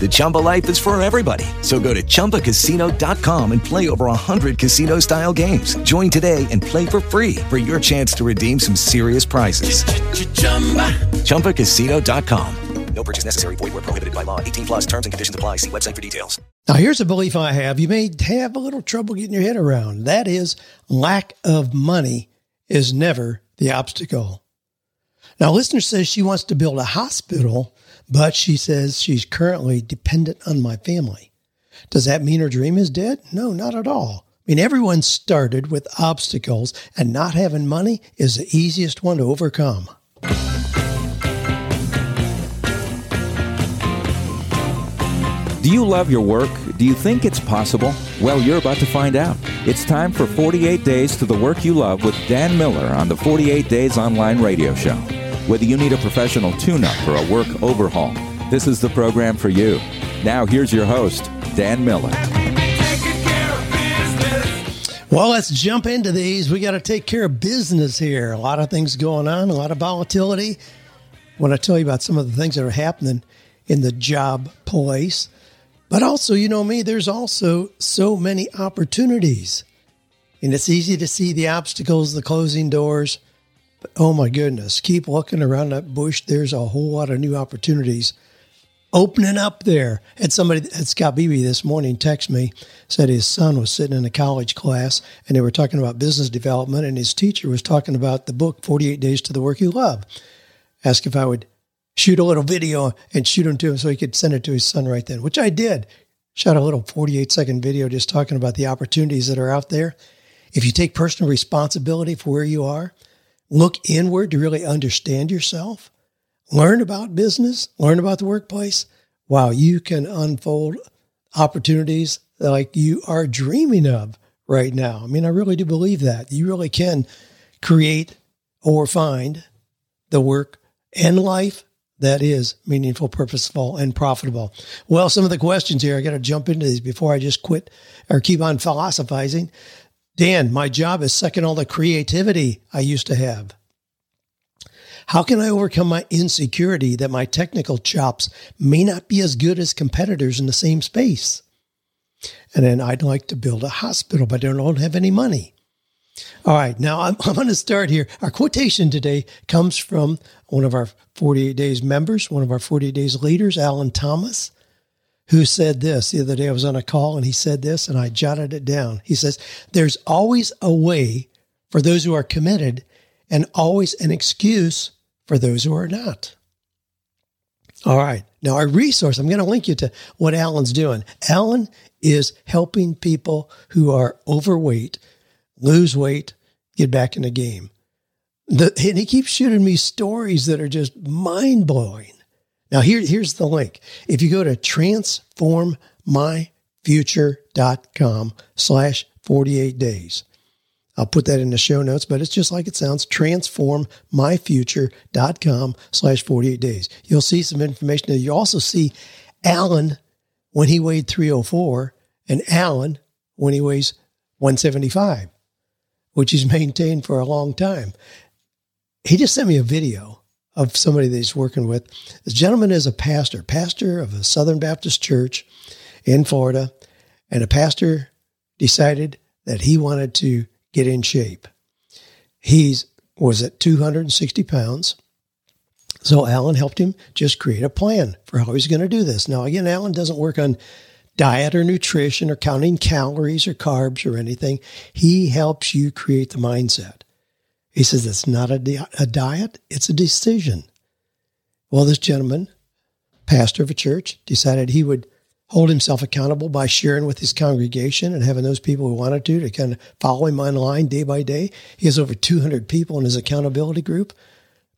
The Chumba life is for everybody. So go to ChumbaCasino.com and play over 100 casino style games. Join today and play for free for your chance to redeem some serious prizes. ChumbaCasino.com. No purchase necessary. Void where prohibited by law. 18 plus terms and conditions apply. See website for details. Now, here's a belief I have you may have a little trouble getting your head around. That is, lack of money is never the obstacle. Now, a listener says she wants to build a hospital but she says she's currently dependent on my family. Does that mean her dream is dead? No, not at all. I mean, everyone started with obstacles, and not having money is the easiest one to overcome. Do you love your work? Do you think it's possible? Well, you're about to find out. It's time for 48 Days to the Work You Love with Dan Miller on the 48 Days Online Radio Show. Whether you need a professional tune up or a work overhaul, this is the program for you. Now, here's your host, Dan Miller. Well, let's jump into these. We got to take care of business here. A lot of things going on, a lot of volatility. When I want to tell you about some of the things that are happening in the job place. But also, you know me, there's also so many opportunities. And it's easy to see the obstacles, the closing doors. Oh my goodness, keep looking around that bush. There's a whole lot of new opportunities opening up there. And somebody at Scott Beebe this morning texted me, said his son was sitting in a college class and they were talking about business development and his teacher was talking about the book 48 Days to the Work You Love. Asked if I would shoot a little video and shoot him to him so he could send it to his son right then, which I did. Shot a little 48 second video just talking about the opportunities that are out there. If you take personal responsibility for where you are, look inward to really understand yourself, learn about business, learn about the workplace. Wow, you can unfold opportunities like you are dreaming of right now. I mean, I really do believe that. You really can create or find the work and life that is meaningful, purposeful, and profitable. Well, some of the questions here, I got to jump into these before I just quit or keep on philosophizing. Dan, my job is sucking all the creativity I used to have. How can I overcome my insecurity that my technical chops may not be as good as competitors in the same space? And then I'd like to build a hospital, but I don't have any money. All right, now I'm, I'm going to start here. Our quotation today comes from one of our 48 Days members, one of our 48 Days leaders, Alan Thomas who said this the other day. I was on a call and he said this, and I jotted it down. He says, There's always a way for those who are committed and always an excuse for those who are not. All right. Now, our resource, I'm going to link you to what Alan's doing. Alan is helping people who are overweight lose weight, get back in the game. The, and he keeps shooting me stories that are just mind blowing. Now, here, here's the link. If you go to transformmyfuture.com slash 48 days, I'll put that in the show notes, but it's just like it sounds, transformmyfuture.com slash 48 days. You'll see some information there. You also see Alan when he weighed 304 and Alan when he weighs 175, which he's maintained for a long time. He just sent me a video of somebody that he's working with. This gentleman is a pastor, pastor of a Southern Baptist church in Florida, and a pastor decided that he wanted to get in shape. He was at 260 pounds. So Alan helped him just create a plan for how he's going to do this. Now, again, Alan doesn't work on diet or nutrition or counting calories or carbs or anything. He helps you create the mindset. He says it's not a, di- a diet, it's a decision. Well, this gentleman, pastor of a church, decided he would hold himself accountable by sharing with his congregation and having those people who wanted to to kind of follow him online day by day. He has over 200 people in his accountability group.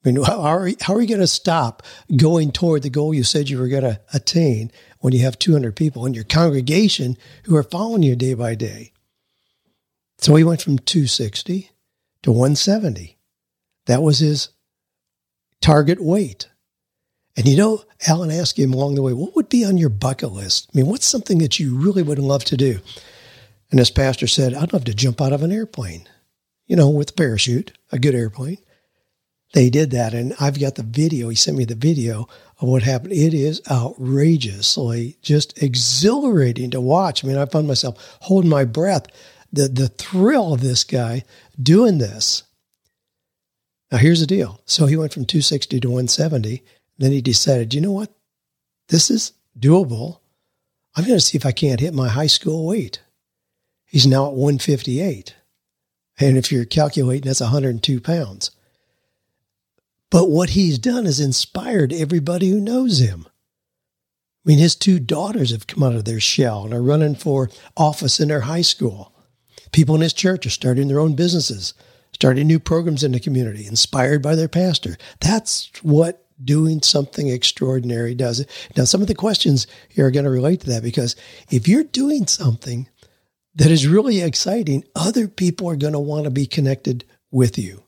I mean, how are, how are you going to stop going toward the goal you said you were going to attain when you have 200 people in your congregation who are following you day by day? So he went from 260 to 170. That was his target weight. And you know, Alan asked him along the way, what would be on your bucket list? I mean, what's something that you really would love to do? And this pastor said, I'd love to jump out of an airplane, you know, with a parachute, a good airplane. They did that. And I've got the video. He sent me the video of what happened. It is outrageously just exhilarating to watch. I mean, I found myself holding my breath. The, the thrill of this guy doing this. Now, here's the deal. So he went from 260 to 170 then he decided, you know what? This is doable. I'm going to see if I can't hit my high school weight. He's now at 158. And if you're calculating, that's 102 pounds. But what he's done is inspired everybody who knows him. I mean, his two daughters have come out of their shell and are running for office in their high school. People in his church are starting their own businesses, starting new programs in the community, inspired by their pastor. That's what doing something extraordinary does. Now, some of the questions here are going to relate to that because if you're doing something that is really exciting, other people are going to want to be connected with you.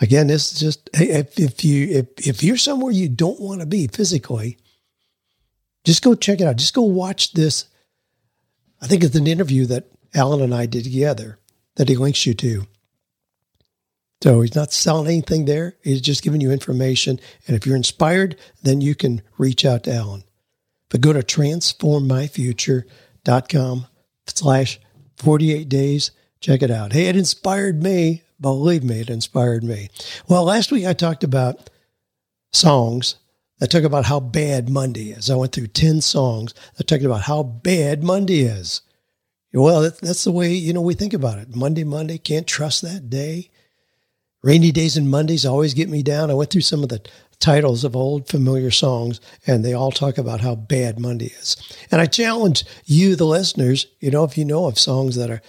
Again, this is just if, if you if, if you're somewhere you don't want to be physically, just go check it out. Just go watch this. I think it's an interview that Alan and I did together that he links you to. So he's not selling anything there. He's just giving you information. And if you're inspired, then you can reach out to Alan. But go to transformmyfuture.com slash 48 days. Check it out. Hey, it inspired me. Believe me, it inspired me. Well, last week I talked about songs that talk about how bad Monday is. I went through 10 songs that talked about how bad Monday is. Well, that's the way, you know, we think about it. Monday, Monday, can't trust that day. Rainy Days and Mondays always get me down. I went through some of the titles of old familiar songs, and they all talk about how bad Monday is. And I challenge you, the listeners, you know, if you know of songs that are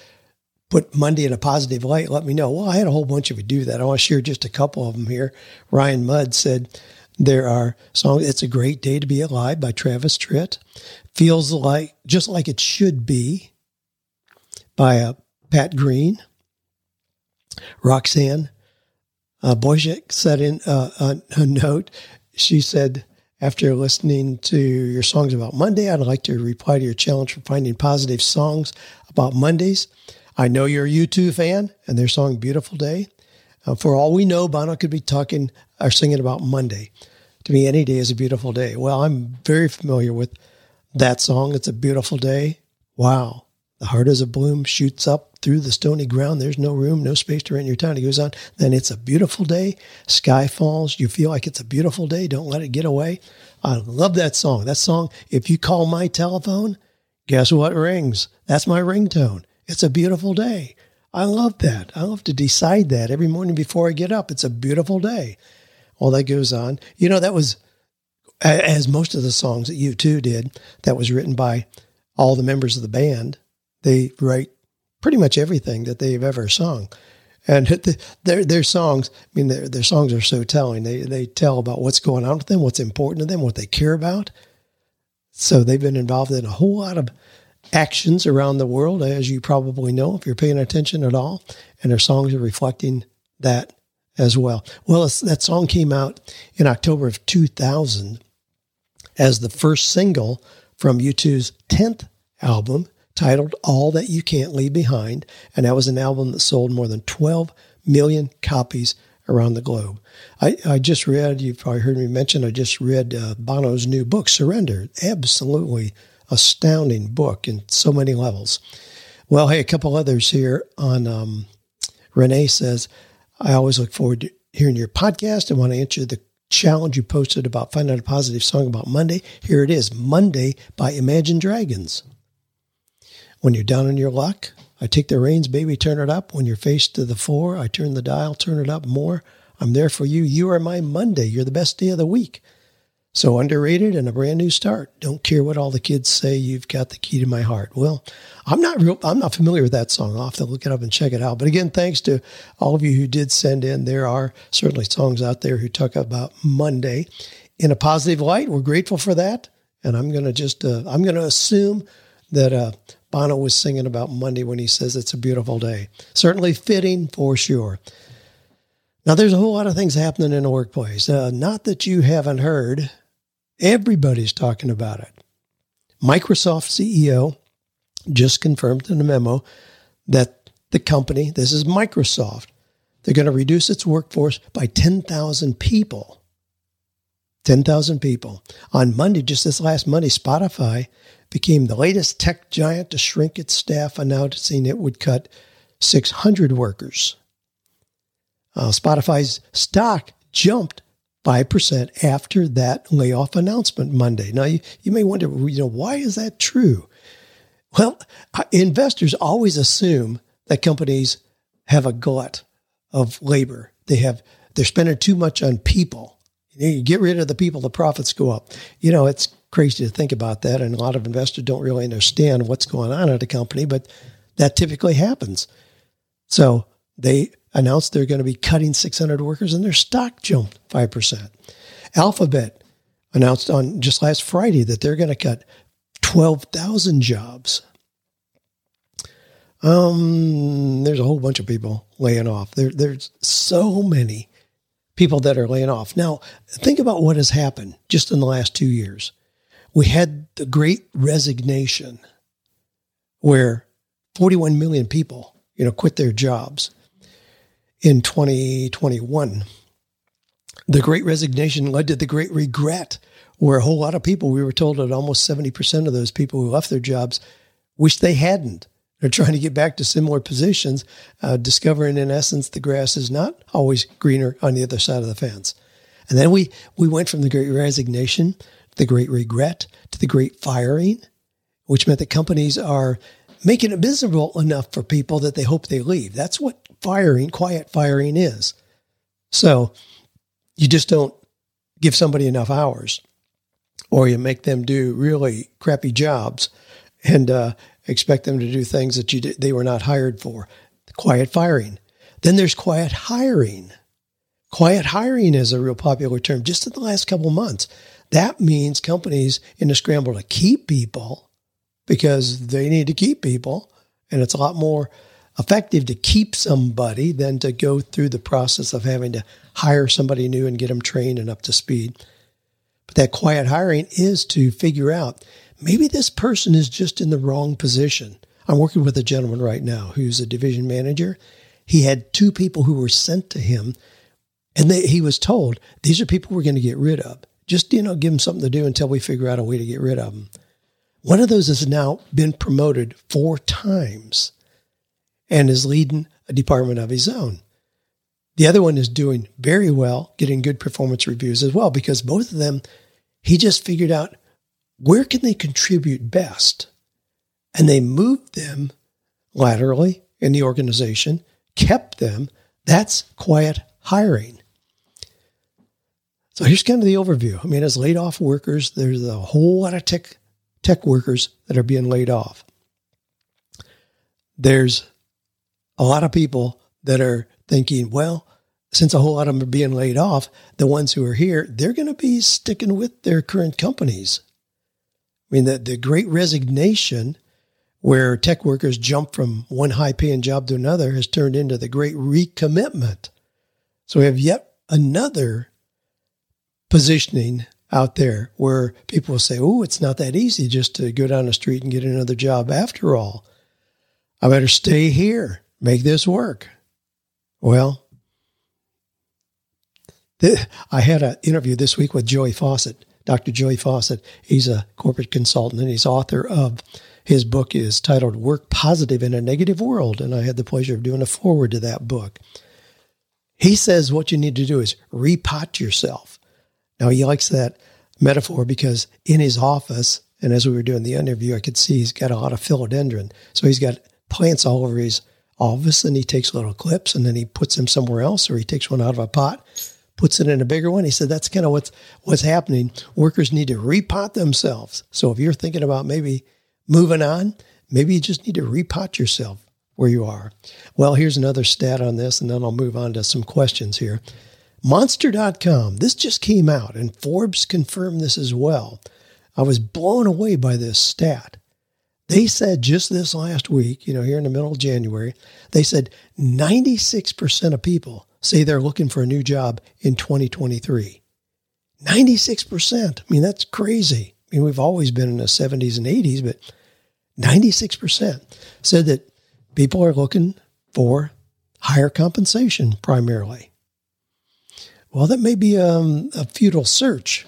put Monday in a positive light, let me know. Well, I had a whole bunch of you do that. I want to share just a couple of them here. Ryan Mudd said there are songs. It's a great day to be alive by Travis Tritt. Feels like just like it should be by uh, Pat Green. Roxanne uh, Boychik said in uh, a, a note, she said, after listening to your songs about Monday, I'd like to reply to your challenge for finding positive songs about Mondays. I know you're a U2 fan and their song Beautiful Day. Uh, for all we know, Bono could be talking or singing about Monday. To me, any day is a beautiful day. Well, I'm very familiar with that song. It's a beautiful day. Wow. The heart as a bloom shoots up through the stony ground. There's no room, no space to rent your town. He goes on. Then it's a beautiful day. Sky falls. You feel like it's a beautiful day. Don't let it get away. I love that song. That song, if you call my telephone, guess what rings? That's my ringtone. It's a beautiful day. I love that. I love to decide that every morning before I get up. It's a beautiful day. All that goes on. You know, that was, as most of the songs that U2 did, that was written by all the members of the band they write pretty much everything that they've ever sung. And their their songs, I mean, their their songs are so telling. They they tell about what's going on with them, what's important to them, what they care about. So they've been involved in a whole lot of actions around the world, as you probably know if you're paying attention at all. And their songs are reflecting that as well. Well, that song came out in October of 2000 as the first single from U2's 10th album, titled All That You Can't Leave Behind, and that was an album that sold more than 12 million copies around the globe. I, I just read, you've probably heard me mention, I just read uh, Bono's new book, Surrender. Absolutely astounding book in so many levels. Well, hey, a couple others here on um, Renee says, I always look forward to hearing your podcast. I want to answer the challenge you posted about finding a positive song about Monday. Here it is Monday by Imagine Dragons. When you're down on your luck, I take the reins, baby, turn it up. When you're faced to the floor, I turn the dial, turn it up more. I'm there for you. You are my Monday. You're the best day of the week. So underrated and a brand new start. Don't care what all the kids say. You've got the key to my heart. Well, I'm not real. I'm not familiar with that song. I'll have to look it up and check it out. But again, thanks to all of you who did send in. There are certainly songs out there who talk about Monday in a positive light. We're grateful for that. And I'm going to just, uh, I'm going to assume that uh, Bono was singing about Monday when he says it's a beautiful day. Certainly fitting for sure. Now, there's a whole lot of things happening in the workplace. Uh, not that you haven't heard, everybody's talking about it. Microsoft CEO just confirmed in a memo that the company, this is Microsoft, they're going to reduce its workforce by 10,000 people. 10,000 people. On Monday, just this last Monday, Spotify became the latest tech giant to shrink its staff, announcing it would cut 600 workers. Uh, Spotify's stock jumped 5% after that layoff announcement Monday. Now, you, you may wonder, you know, why is that true? Well, uh, investors always assume that companies have a glut of labor. They have, they're spending too much on people. You, get rid of the people, the profits go up. You know, it's crazy to think about that. And a lot of investors don't really understand what's going on at a company, but that typically happens. So they announced they're going to be cutting 600 workers and their stock jumped 5%. Alphabet announced on just last Friday that they're going to cut 12,000 jobs. Um, there's a whole bunch of people laying off. There, there's so many people that are laying off. Now, think about what has happened just in the last two years. We had the great resignation where 41 million people, you know, quit their jobs in 2021. The great resignation led to the great regret, where a whole lot of people, we were told that almost 70% of those people who left their jobs wish they hadn't. They're trying to get back to similar positions, uh, discovering in essence the grass is not always greener on the other side of the fence. And then we, we went from the great resignation, the great regret, to the great firing, which meant that companies are making it miserable enough for people that they hope they leave. That's what firing, quiet firing is. So you just don't give somebody enough hours or you make them do really crappy jobs and uh, expect them to do things that you they were not hired for. Quiet firing. Then there's quiet hiring. Quiet hiring is a real popular term just in the last couple months. That means companies in a scramble to keep people because they need to keep people, and it's a lot more effective to keep somebody than to go through the process of having to hire somebody new and get them trained and up to speed. But that quiet hiring is to figure out maybe this person is just in the wrong position. I'm working with a gentleman right now who's a division manager. He had two people who were sent to him, and they, he was told, These are people we're going to get rid of. Just, you know, give them something to do until we figure out a way to get rid of them. One of those has now been promoted four times and is leading a department of his own. The other one is doing very well, getting good performance reviews as well, because both of them, he just figured out where can they contribute best. And they moved them laterally in the organization, kept them. That's quiet hiring. So here's kind of the overview. I mean, as laid off workers, there's a whole lot of tech tech workers that are being laid off. There's a lot of people that are thinking, well, since a whole lot of them are being laid off, the ones who are here, they're going to be sticking with their current companies. I mean, the, the great resignation where tech workers jump from one high paying job to another has turned into the great recommitment. So we have yet another positioning out there where people will say, oh, it's not that easy just to go down the street and get another job after all. I better stay here make this work. Well, th- I had an interview this week with Joey Faucette, Dr. Joey Faucette. He's a corporate consultant and he's author of his book is titled Work Positive in a Negative World. And I had the pleasure of doing a forward to that book. He says what you need to do is repot yourself. Now, he likes that metaphor because in his office, and as we were doing the interview, I could see he's got a lot of philodendron. So he's got plants all over his office and he takes little clips and then he puts them somewhere else or he takes one out of a pot, puts it in a bigger one. He said that's kind of what's what's happening. Workers need to repot themselves. So if you're thinking about maybe moving on, maybe you just need to repot yourself where you are. Well, here's another stat on this, and then I'll move on to some questions here. Monster.com, this just came out, and Forbes confirmed this as well. I was blown away by this stat. They said just this last week, you know, here in the middle of January, they said 96% of people say they're looking for a new job in 2023. 96%. I mean, that's crazy. I mean, we've always been in the 70s and 80s, but 96% said that people are looking for higher compensation primarily. Well, that may be um, a futile search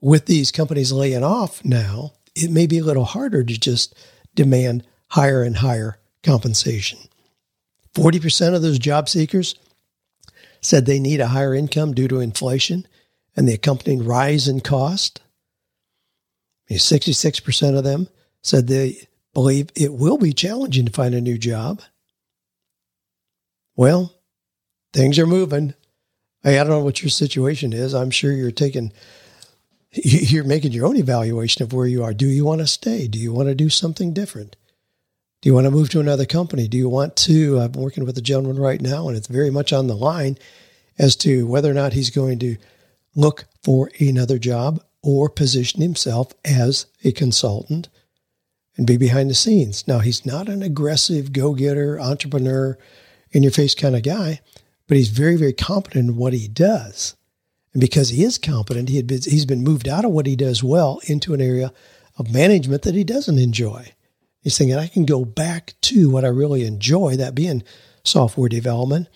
with these companies laying off now. It may be a little harder to just demand higher and higher compensation. 40% of those job seekers said they need a higher income due to inflation and the accompanying rise in cost. 66% of them said they believe it will be challenging to find a new job. Well, things are moving. I don't know what your situation is. I'm sure you're taking, you're making your own evaluation of where you are. Do you want to stay? Do you want to do something different? Do you want to move to another company? Do you want to? I'm working with a gentleman right now, and it's very much on the line as to whether or not he's going to look for another job or position himself as a consultant and be behind the scenes. Now, he's not an aggressive go getter, entrepreneur, in your face kind of guy, but he's very, very competent in what he does. And because he is competent, he had been, he's been moved out of what he does well into an area of management that he doesn't enjoy. He's thinking, I can go back to what I really enjoy, that being software development.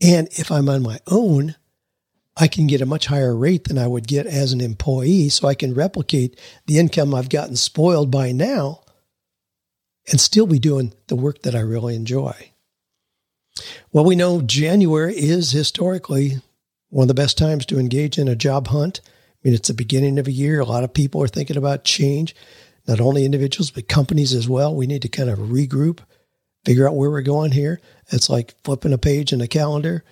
And if I'm on my own, I can get a much higher rate than I would get as an employee. So I can replicate the income I've gotten spoiled by now and still be doing the work that I really enjoy. Well, we know January is historically one of the best times to engage in a job hunt. I mean, it's the beginning of a year. A lot of people are thinking about change, not only individuals, but companies as well. We need to kind of regroup, figure out where we're going here. It's like flipping a page in a calendar.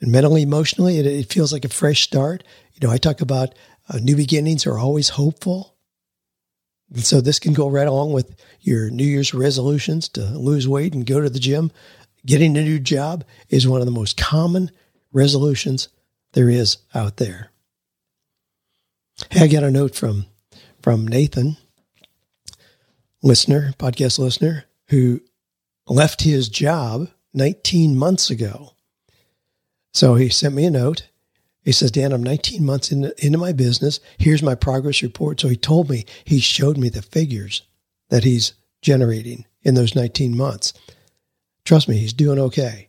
And mentally, emotionally, it, it feels like a fresh start. You know, I talk about uh, new beginnings are always hopeful. And so this can go right along with your New Year's resolutions to lose weight and go to the gym. Getting a new job is one of the most common resolutions there is out there. Hey, I got a note from from Nathan, listener, podcast listener, who left his job 19 months ago. So he sent me a note. He says, Dan, I'm 19 months into, into my business. Here's my progress report. So he told me, he showed me the figures that he's generating in those 19 months. Trust me, he's doing okay.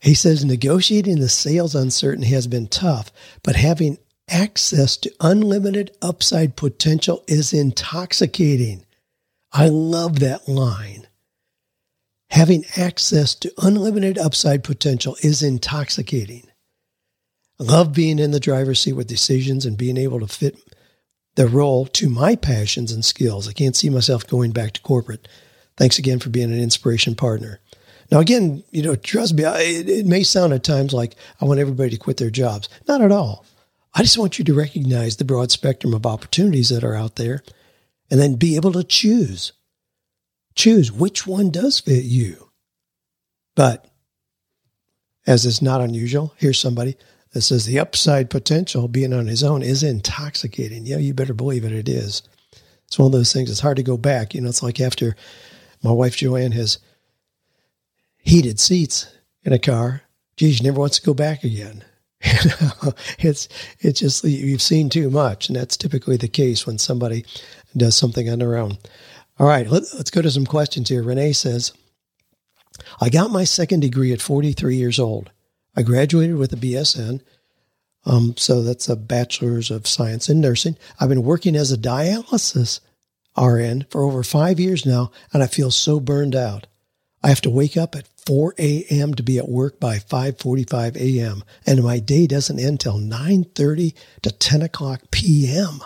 He says negotiating the sales uncertainty has been tough, but having access to unlimited upside potential is intoxicating. I love that line. Having access to unlimited upside potential is intoxicating. I love being in the driver's seat with decisions and being able to fit the role to my passions and skills. I can't see myself going back to corporate. Thanks again for being an inspiration partner. Now, again, you know, trust me, it, it may sound at times like I want everybody to quit their jobs. Not at all. I just want you to recognize the broad spectrum of opportunities that are out there and then be able to choose. Choose which one does fit you. But as is not unusual, here's somebody that says the upside potential being on his own is intoxicating. Yeah, you better believe it, it is. It's one of those things, it's hard to go back. You know, it's like after my wife Joanne has heated seats in a car. Geez, you never wants to go back again. You know, it's it's just you've seen too much, and that's typically the case when somebody does something on their own. All right, let, let's go to some questions here. Renee says, "I got my second degree at 43 years old. I graduated with a BSN." Um, so that's a bachelor's of science in nursing. I've been working as a dialysis RN for over five years now, and I feel so burned out. I have to wake up at 4 a.m. to be at work by 5:45 a.m. and my day doesn't end till 9:30 to 10 o'clock p.m.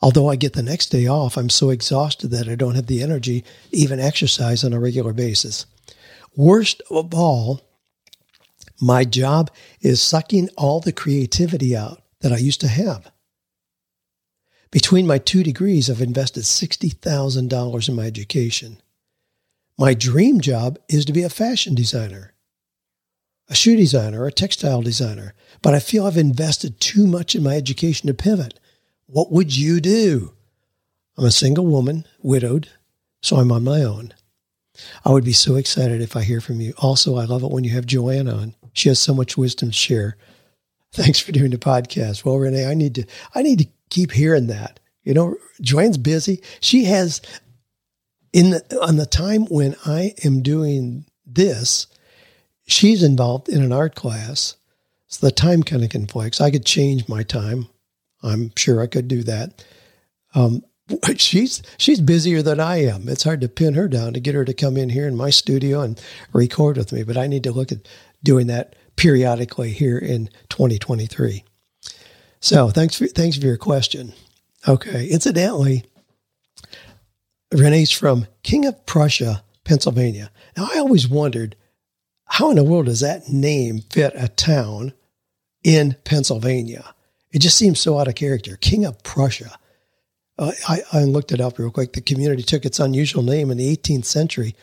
Although I get the next day off, I'm so exhausted that I don't have the energy to even exercise on a regular basis. Worst of all, My job is sucking all the creativity out that I used to have. Between my two degrees, I've invested $60,000 in my education. My dream job is to be a fashion designer, a shoe designer, a textile designer, but I feel I've invested too much in my education to pivot. What would you do? I'm a single woman, widowed, so I'm on my own. I would be so excited if I hear from you. Also, I love it when you have Joanne on. She has so much wisdom to share. Thanks for doing the podcast. Well, Renee, I need to I need to keep hearing that. You know, Joanne's busy. She has in the on the time when I am doing this, she's involved in an art class. So the time kind of conflicts. I could change my time. I'm sure I could do that. Um, she's she's busier than I am. It's hard to pin her down to get her to come in here in my studio and record with me, but I need to look at doing that periodically here in 2023. So thanks for thanks for your question. Okay, incidentally, Renee's from King of Prussia, Pennsylvania. Now I always wondered how in the world does that name fit a town in Pennsylvania? It just seems so out of character. King of Prussia. Uh, I, I looked it up real quick. The community took its unusual name in the 18th century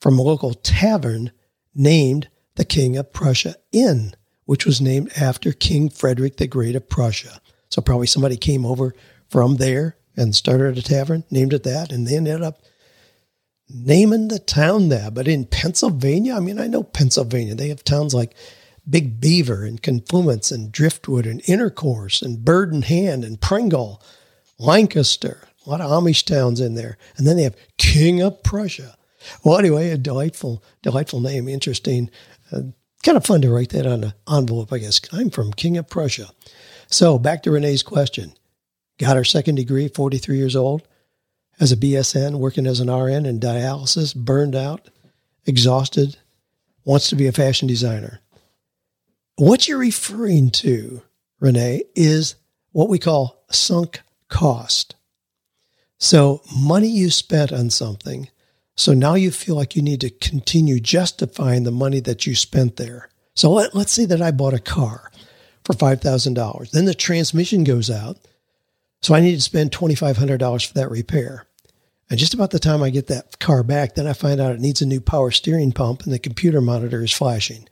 from a local tavern named the King of Prussia Inn, which was named after King Frederick the Great of Prussia. So probably somebody came over from there and started a tavern, named it that, and they ended up naming the town that. But in Pennsylvania, I mean, I know Pennsylvania, they have towns like Big Beaver and Confluence and Driftwood and Intercourse and Bird in Hand and Pringle Lancaster, a lot of Amish towns in there. And then they have King of Prussia. Well, anyway, a delightful, delightful name, interesting. Uh, kind of fun to write that on an envelope, I guess. I'm from King of Prussia. So back to Renee's question. Got her second degree, 43 years old, as a BSN, working as an RN in dialysis, burned out, exhausted, wants to be a fashion designer. What you're referring to, Renee, is what we call sunk cost. So, money you spent on something. So now you feel like you need to continue justifying the money that you spent there. So let, us say that I bought a car for $5,000. Then the transmission goes out. So I need to spend $2,500 for that repair. And just about the time I get that car back, then I find out it needs a new power steering pump and the computer monitor is flashing.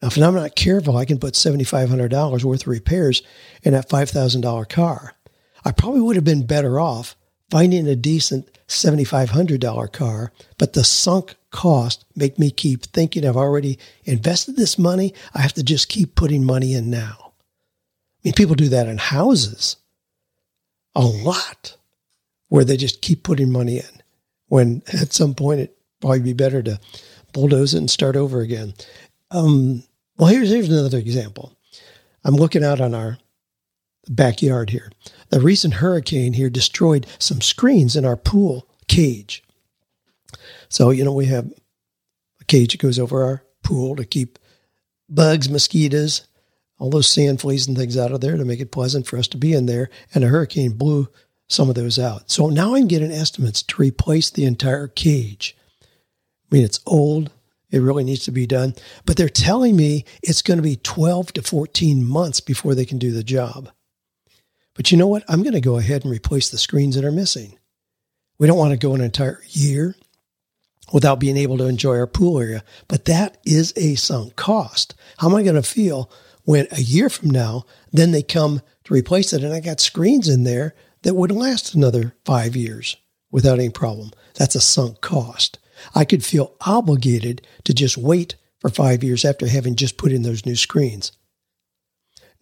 Now, if I'm not careful, I can put $7,500 worth of repairs in that $5,000 car. I probably would have been better off finding a decent $7,500 car, but the sunk cost make me keep thinking I've already invested this money. I have to just keep putting money in now. I mean, people do that in houses a lot where they just keep putting money in when at some point it probably be better to bulldoze it and start over again. Um, well, here's, here's another example. I'm looking out on our backyard here. The recent hurricane here destroyed some screens in our pool cage. So, you know, we have a cage that goes over our pool to keep bugs, mosquitoes, all those sand fleas and things out of there to make it pleasant for us to be in there. And a hurricane blew some of those out. So now I'm getting estimates to replace the entire cage. I mean, it's old. It really needs to be done. But they're telling me it's going to be 12 to 14 months before they can do the job. But you know what? I'm going to go ahead and replace the screens that are missing. We don't want to go an entire year without being able to enjoy our pool area, but that is a sunk cost. How am I going to feel when a year from now, then they come to replace it and I got screens in there that would last another five years without any problem? That's a sunk cost. I could feel obligated to just wait for five years after having just put in those new screens.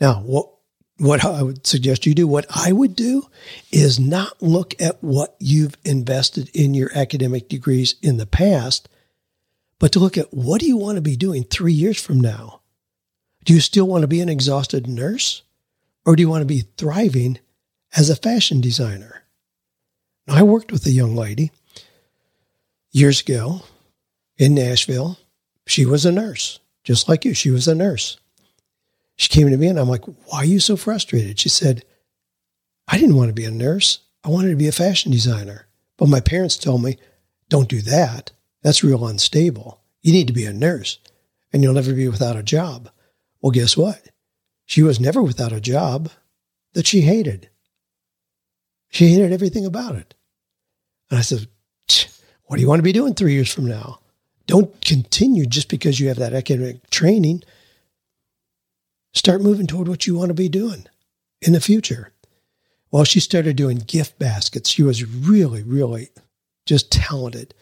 Now, what what I would suggest you do, what I would do is not look at what you've invested in your academic degrees in the past, but to look at what do you want to be doing three years from now? Do you still want to be an exhausted nurse or do you want to be thriving as a fashion designer? I worked with a young lady years ago in Nashville. She was a nurse, just like you. She was a nurse. She came to me and I'm like, why are you so frustrated? She said, I didn't want to be a nurse. I wanted to be a fashion designer. But my parents told me, don't do that. That's real unstable. You need to be a nurse. and you'll never be without a job. Well, guess what? She was never without a job that she hated. She hated everything about it. And I said, What do you want to be doing three years from now? Don't continue just because you have that academic training. Start moving toward what you want to be doing in the future. Well, she started doing gift baskets. She was really, really just talented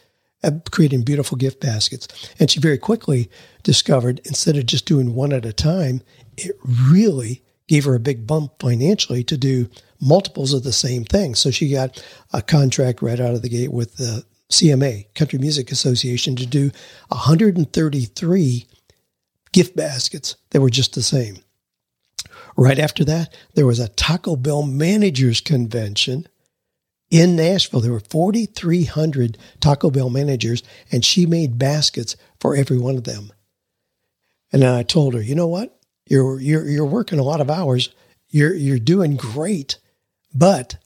at creating beautiful gift baskets. And she very quickly discovered instead of just doing one at a time, it really gave her a big bump financially to do multiples of the same thing. So she got a contract right out of the gate with the CMA, Country Music Association, to do 133 gift baskets that were just the same. Right after that, there was a Taco Bell managers convention in Nashville. There were 4,300 Taco Bell managers, and she made baskets for every one of them. And I told her, you know what? You're you're you're working a lot of hours. You're you're doing great, but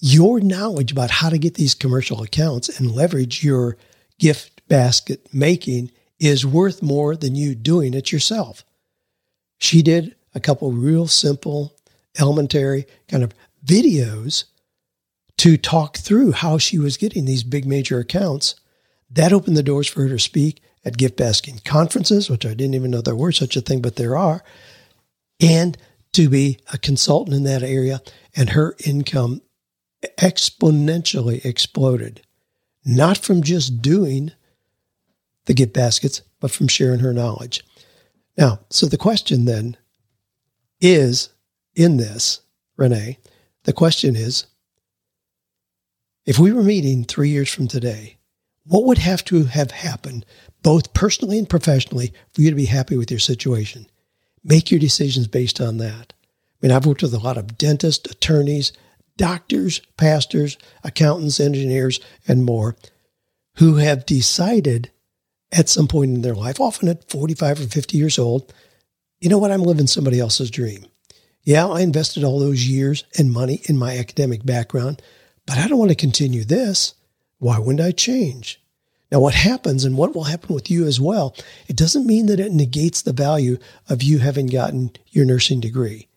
your knowledge about how to get these commercial accounts and leverage your gift basket making is worth more than you doing it yourself. She did a couple real simple, elementary kind of videos to talk through how she was getting these big major accounts. That opened the doors for her to speak at gift basking conferences, which I didn't even know there were such a thing, but there are, and to be a consultant in that area. And her income exponentially exploded, not from just doing the gift baskets, but from sharing her knowledge. Now, so the question then is in this, Renee, the question is if we were meeting three years from today, what would have to have happened, both personally and professionally, for you to be happy with your situation? Make your decisions based on that. I mean, I've worked with a lot of dentists, attorneys, doctors, pastors, accountants, engineers, and more who have decided at some point in their life, often at 45 or 50 years old, you know what? I'm living somebody else's dream. Yeah, I invested all those years and money in my academic background, but I don't want to continue this. Why wouldn't I change? Now, what happens and what will happen with you as well, it doesn't mean that it negates the value of you having gotten your nursing degree.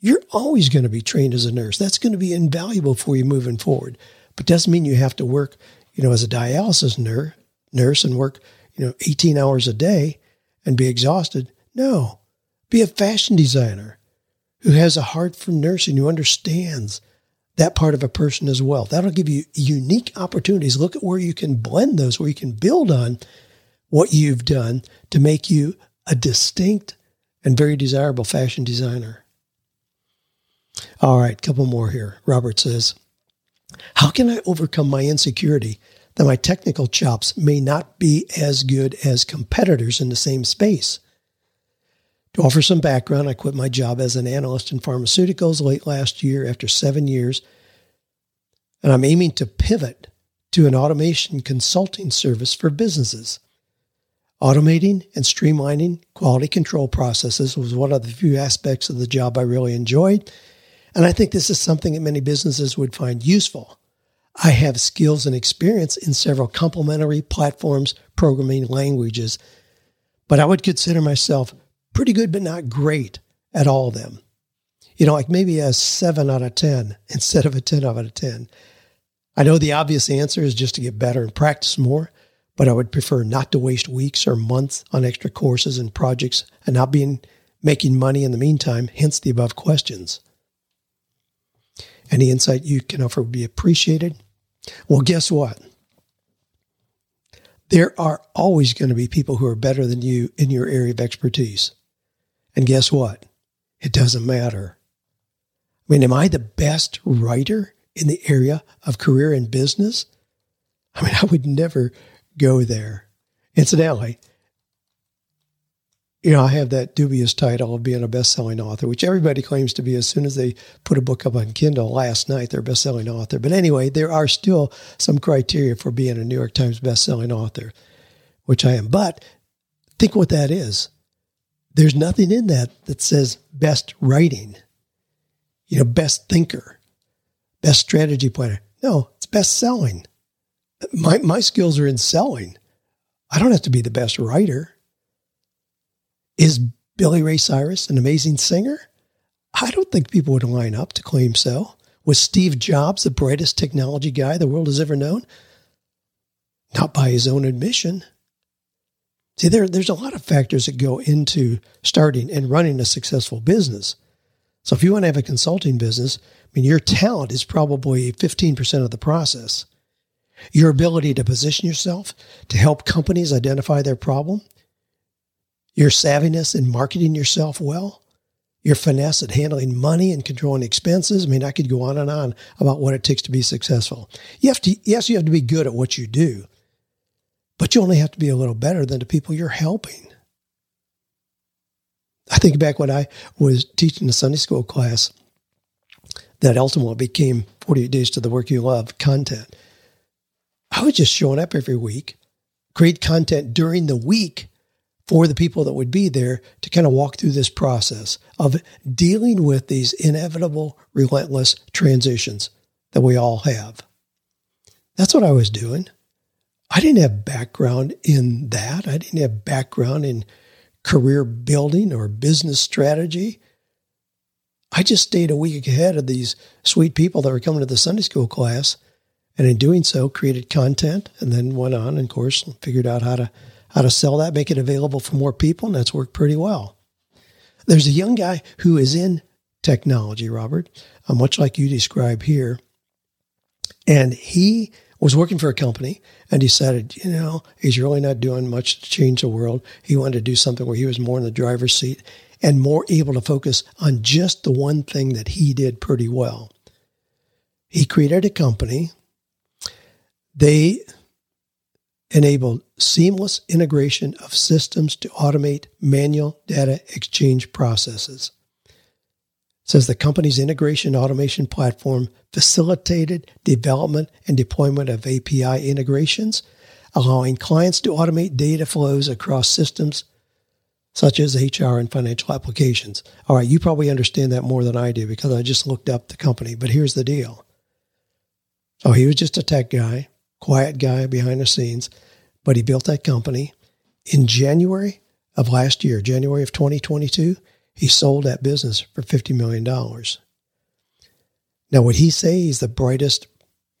You're always going to be trained as a nurse. That's going to be invaluable for you moving forward, but doesn't mean you have to work, you know, as a dialysis nurse, nurse and work, you know, 18 hours a day and be exhausted. No, be a fashion designer who has a heart for nursing, who understands that part of a person as well. That'll give you unique opportunities. Look at where you can blend those, where you can build on what you've done to make you a distinct and very desirable fashion designer. All right, couple more here. Robert says, How can I overcome my insecurity that my technical chops may not be as good as competitors in the same space? To offer some background, I quit my job as an analyst in pharmaceuticals late last year after seven years, and I'm aiming to pivot to an automation consulting service for businesses. Automating and streamlining quality control processes was one of the few aspects of the job I really enjoyed, and I think this is something that many businesses would find useful. I have skills and experience in several complementary platforms, programming languages, but I would consider myself pretty good, but not great at all of them. You know, like maybe a seven out of 10 instead of a 10 out of 10. I know the obvious answer is just to get better and practice more, but I would prefer not to waste weeks or months on extra courses and projects and not being making money in the meantime, hence the above questions. Any insight you can offer would be appreciated. Well, guess what? There are always going to be people who are better than you in your area of expertise. And guess what? It doesn't matter. I mean, am I the best writer in the area of career and business? I mean, I would never go there. Incidentally, you know, I have that dubious title of being a best-selling author, which everybody claims to be as soon as they put a book up on Kindle last night, they're a best-selling author. But anyway, there are still some criteria for being a New York Times best-selling author, which I am. But think what that is there's nothing in that that says best writing, you know, best thinker, best strategy planner. No, it's best selling. My, my skills are in selling. I don't have to be the best writer. Is Billy Ray Cyrus an amazing singer? I don't think people would line up to claim so. Was Steve Jobs the brightest technology guy the world has ever known? Not by his own admission. See, there, there's a lot of factors that go into starting and running a successful business. So if you want to have a consulting business, I mean, your talent is probably 15% of the process. Your ability to position yourself to help companies identify their problem, your savviness in marketing yourself well, your finesse at handling money and controlling expenses. I mean, I could go on and on about what it takes to be successful. You have to, yes, you have to be good at what you do, but you only have to be a little better than the people you're helping. I think back when I was teaching a Sunday school class that ultimately became 48 Days to the Work You Love content. I was just showing up every week, create content during the week for the people that would be there to kind of walk through this process of dealing with these inevitable, relentless transitions that we all have. That's what I was doing. I didn't have background in that. I didn't have background in career building or business strategy. I just stayed a week ahead of these sweet people that were coming to the Sunday school class. And in doing so, created content and then went on and, of course, figured out how to how to sell that, make it available for more people, and that's worked pretty well. There's a young guy who is in technology, Robert, uh, much like you describe here. And he was working for a company and decided, you know, he's really not doing much to change the world. He wanted to do something where he was more in the driver's seat and more able to focus on just the one thing that he did pretty well. He created a company. They enabled seamless integration of systems to automate manual data exchange processes says the company's integration automation platform facilitated development and deployment of API integrations, allowing clients to automate data flows across systems such as HR and financial applications. All right, you probably understand that more than I do because I just looked up the company, but here's the deal. Oh, he was just a tech guy, quiet guy behind the scenes, but he built that company in January of last year, January of 2022 he sold that business for $50 million. Now, would he say he's the brightest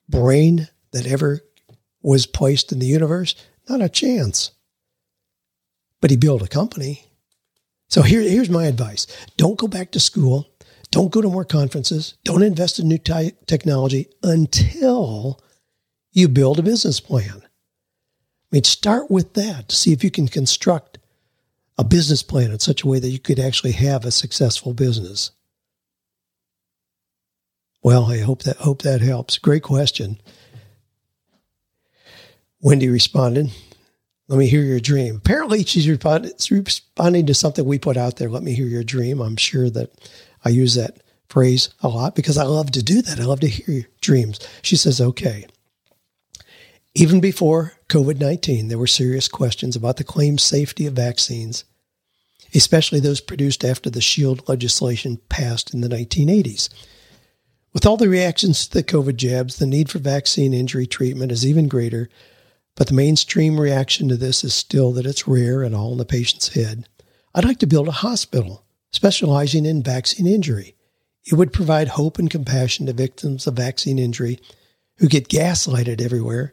brain that ever was placed in the universe? Not a chance. But he built a company. So here, here's my advice don't go back to school. Don't go to more conferences. Don't invest in new ty- technology until you build a business plan. I mean, start with that to see if you can construct a business plan in such a way that you could actually have a successful business? Well, I hope that hope that helps. Great question. Wendy responded, "Let me hear your dream." Apparently, she's responding to something we put out there. Let me hear your dream. I'm sure that I use that phrase a lot because I love to do that. I love to hear your dreams. She says, "Okay." Even before COVID 19, there were serious questions about the claimed safety of vaccines, especially those produced after the SHIELD legislation passed in the 1980s. With all the reactions to the COVID jabs, the need for vaccine injury treatment is even greater, but the mainstream reaction to this is still that it's rare and all in the patient's head. I'd like to build a hospital specializing in vaccine injury. It would provide hope and compassion to victims of vaccine injury who get gaslighted everywhere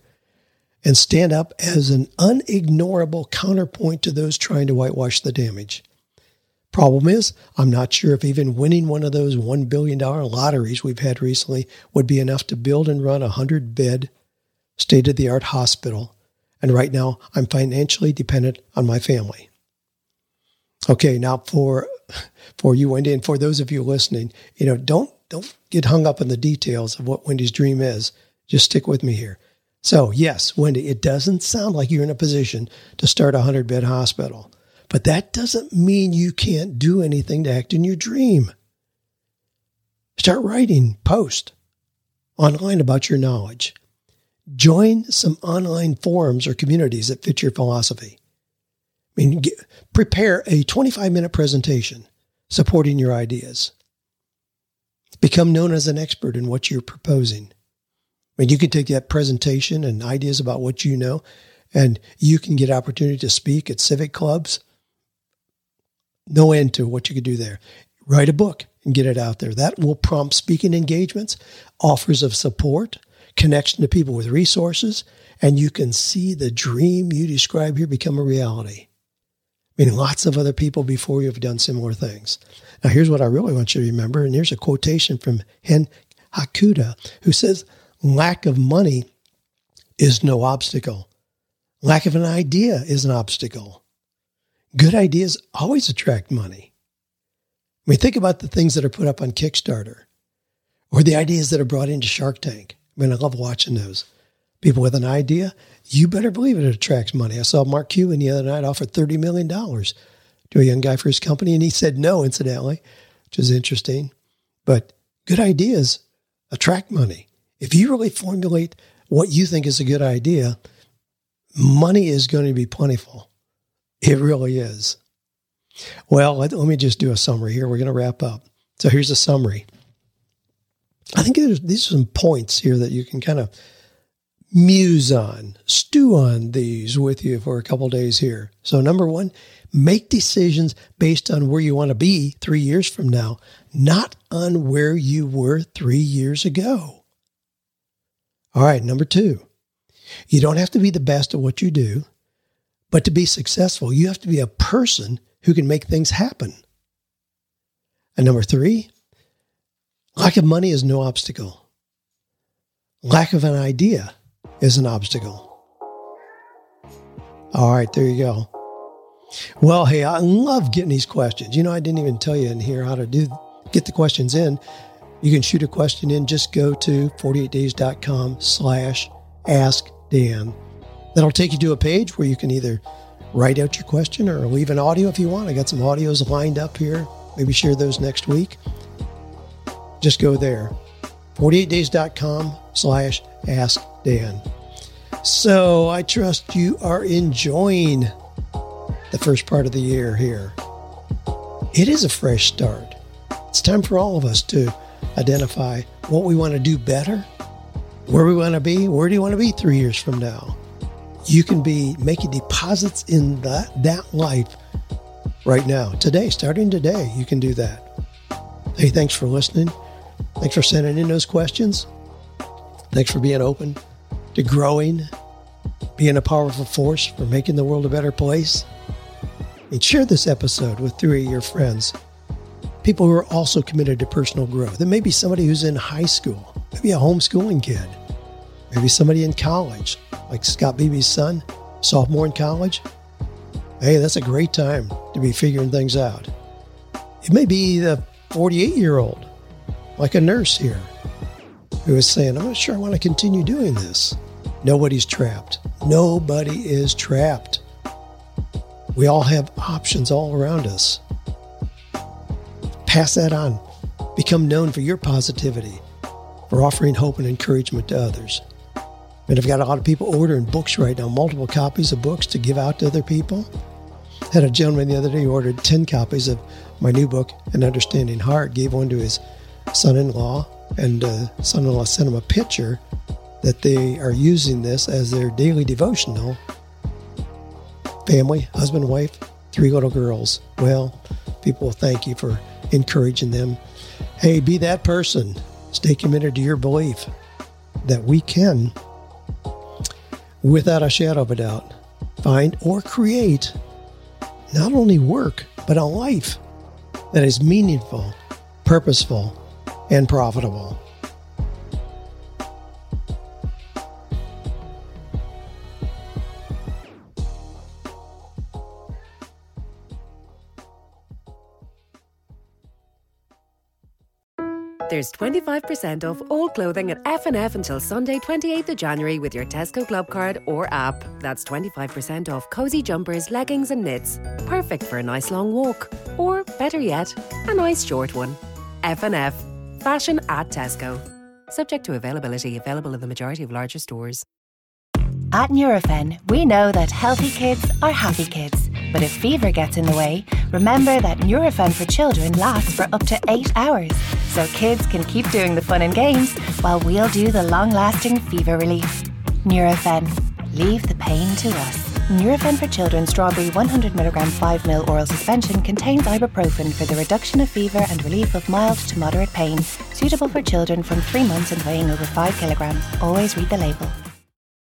and stand up as an unignorable counterpoint to those trying to whitewash the damage. Problem is, I'm not sure if even winning one of those $1 billion lotteries we've had recently would be enough to build and run a 100 bed, state of the art hospital. And right now, I'm financially dependent on my family. Okay, now for for you, Wendy, and for those of you listening, you know, don't don't get hung up on the details of what Wendy's dream is. Just stick with me here. So, yes, Wendy, it doesn't sound like you're in a position to start a 100 bed hospital, but that doesn't mean you can't do anything to act in your dream. Start writing, post online about your knowledge. Join some online forums or communities that fit your philosophy. I mean, get, prepare a 25 minute presentation supporting your ideas. Become known as an expert in what you're proposing Mean, you can take that presentation and ideas about what you know, and you can get opportunity to speak at civic clubs no end to what you could do there. Write a book and get it out there. That will prompt speaking engagements, offers of support, connection to people with resources, and you can see the dream you describe here become a reality. I mean, lots of other people before you have done similar things. Now, here's what I really want you to remember, and here's a quotation from Ken Hakuta, who says, Lack of money is no obstacle. Lack of an idea is an obstacle. Good ideas always attract money. I mean, think about the things that are put up on Kickstarter or the ideas that are brought into Shark Tank. I mean, I love watching those. People with an idea, you better believe it, attracts money. I saw Mark Cuban the other night offered $30 million to a young guy for his company, and he said no, incidentally, which is interesting. But good ideas attract money. If you really formulate what you think is a good idea, money is going to be plentiful. It really is. Well, let, let me just do a summary here. We're going to wrap up. So here's a summary. I think these are some points here that you can kind of muse on, stew on these with you for a couple days here. So, number one, make decisions based on where you want to be three years from now, not on where you were three years ago. All right, number two, you don't have to be the best at what you do, but to be successful, you have to be a person who can make things happen. And number three, lack of money is no obstacle. Lack of an idea is an obstacle. All right, there you go. Well, hey, I love getting these questions. You know, I didn't even tell you in here how to do get the questions in. You can shoot a question in. Just go to 48days.com slash ask Dan. That'll take you to a page where you can either write out your question or leave an audio if you want. I got some audios lined up here. Maybe share those next week. Just go there. 48days.com slash ask Dan. So I trust you are enjoying the first part of the year here. It is a fresh start. It's time for all of us to identify what we want to do better, where we want to be, where do you want to be three years from now. You can be making deposits in that, that life right now, today, starting today, you can do that. Hey, thanks for listening. Thanks for sending in those questions. Thanks for being open to growing, being a powerful force for making the world a better place. And share this episode with three of your friends, people who are also committed to personal growth. It may be somebody who's in high school, maybe a homeschooling kid, maybe somebody in college, like Scott Beebe's son, sophomore in college. Hey, that's a great time to be figuring things out. It may be the 48 year old, like a nurse here, who is saying, I'm not sure I want to continue doing this. Nobody's trapped. Nobody is trapped. We all have options all around us. Pass that on. Become known for your positivity, for offering hope and encouragement to others. And I've got a lot of people ordering books right now, multiple copies of books to give out to other people. Had a gentleman the other day who ordered 10 copies of my new book, An Understanding Heart, gave one to his son in law, and uh, son in law sent him a picture that they are using this as their daily devotional. Family, husband, wife, three little girls. Well, people will thank you for encouraging them. Hey, be that person. Stay committed to your belief that we can, without a shadow of a doubt, find or create not only work, but a life that is meaningful, purposeful, and profitable. There's 25% off all clothing at F&F until Sunday 28th of January with your Tesco Club card or app. That's 25% off cozy jumpers, leggings and knits. Perfect for a nice long walk. Or, better yet, a nice short one. F&F. Fashion at Tesco. Subject to availability. Available in the majority of larger stores. At Nurofen, we know that healthy kids are happy kids. But if fever gets in the way, remember that Nurofen for children lasts for up to eight hours. So kids can keep doing the fun and games while we'll do the long lasting fever relief. Nurofen. Leave the pain to us. Nurofen for Children Strawberry 100mg 5ml oral suspension contains ibuprofen for the reduction of fever and relief of mild to moderate pain. Suitable for children from 3 months and weighing over 5 kilograms. Always read the label.